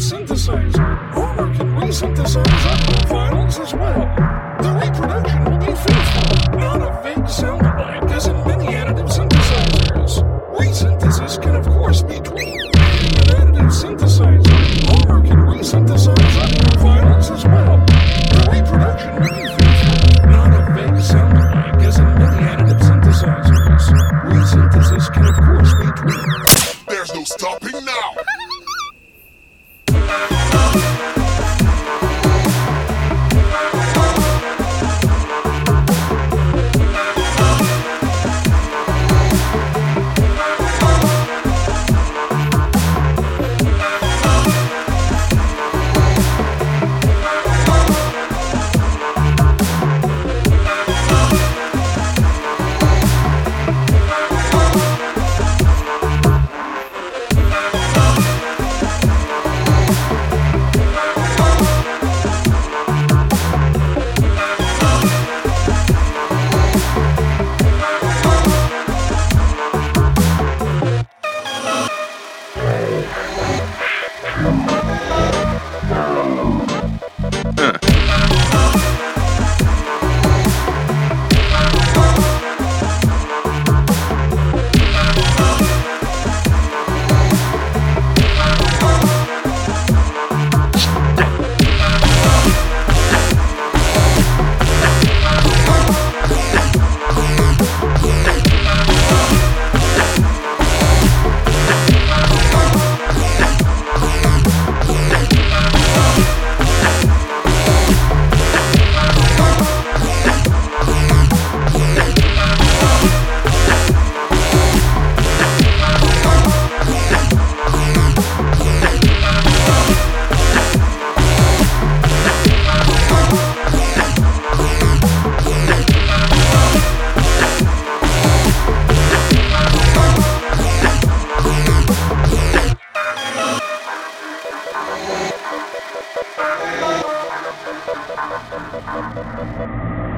synthesizer. Harmor can resynthesize other files as well. The reproduction will be faithful, not a fake sound alike as in many additive synthesizers. Resynthesis can of course be tweaked. An additive synthesizer, Harmor can resynthesize files as well. The reproduction will be faithful, not a fake sound alike as in many additive synthesizers. Resynthesis can of course be tweaked. There's no stopping Come on. Thank you.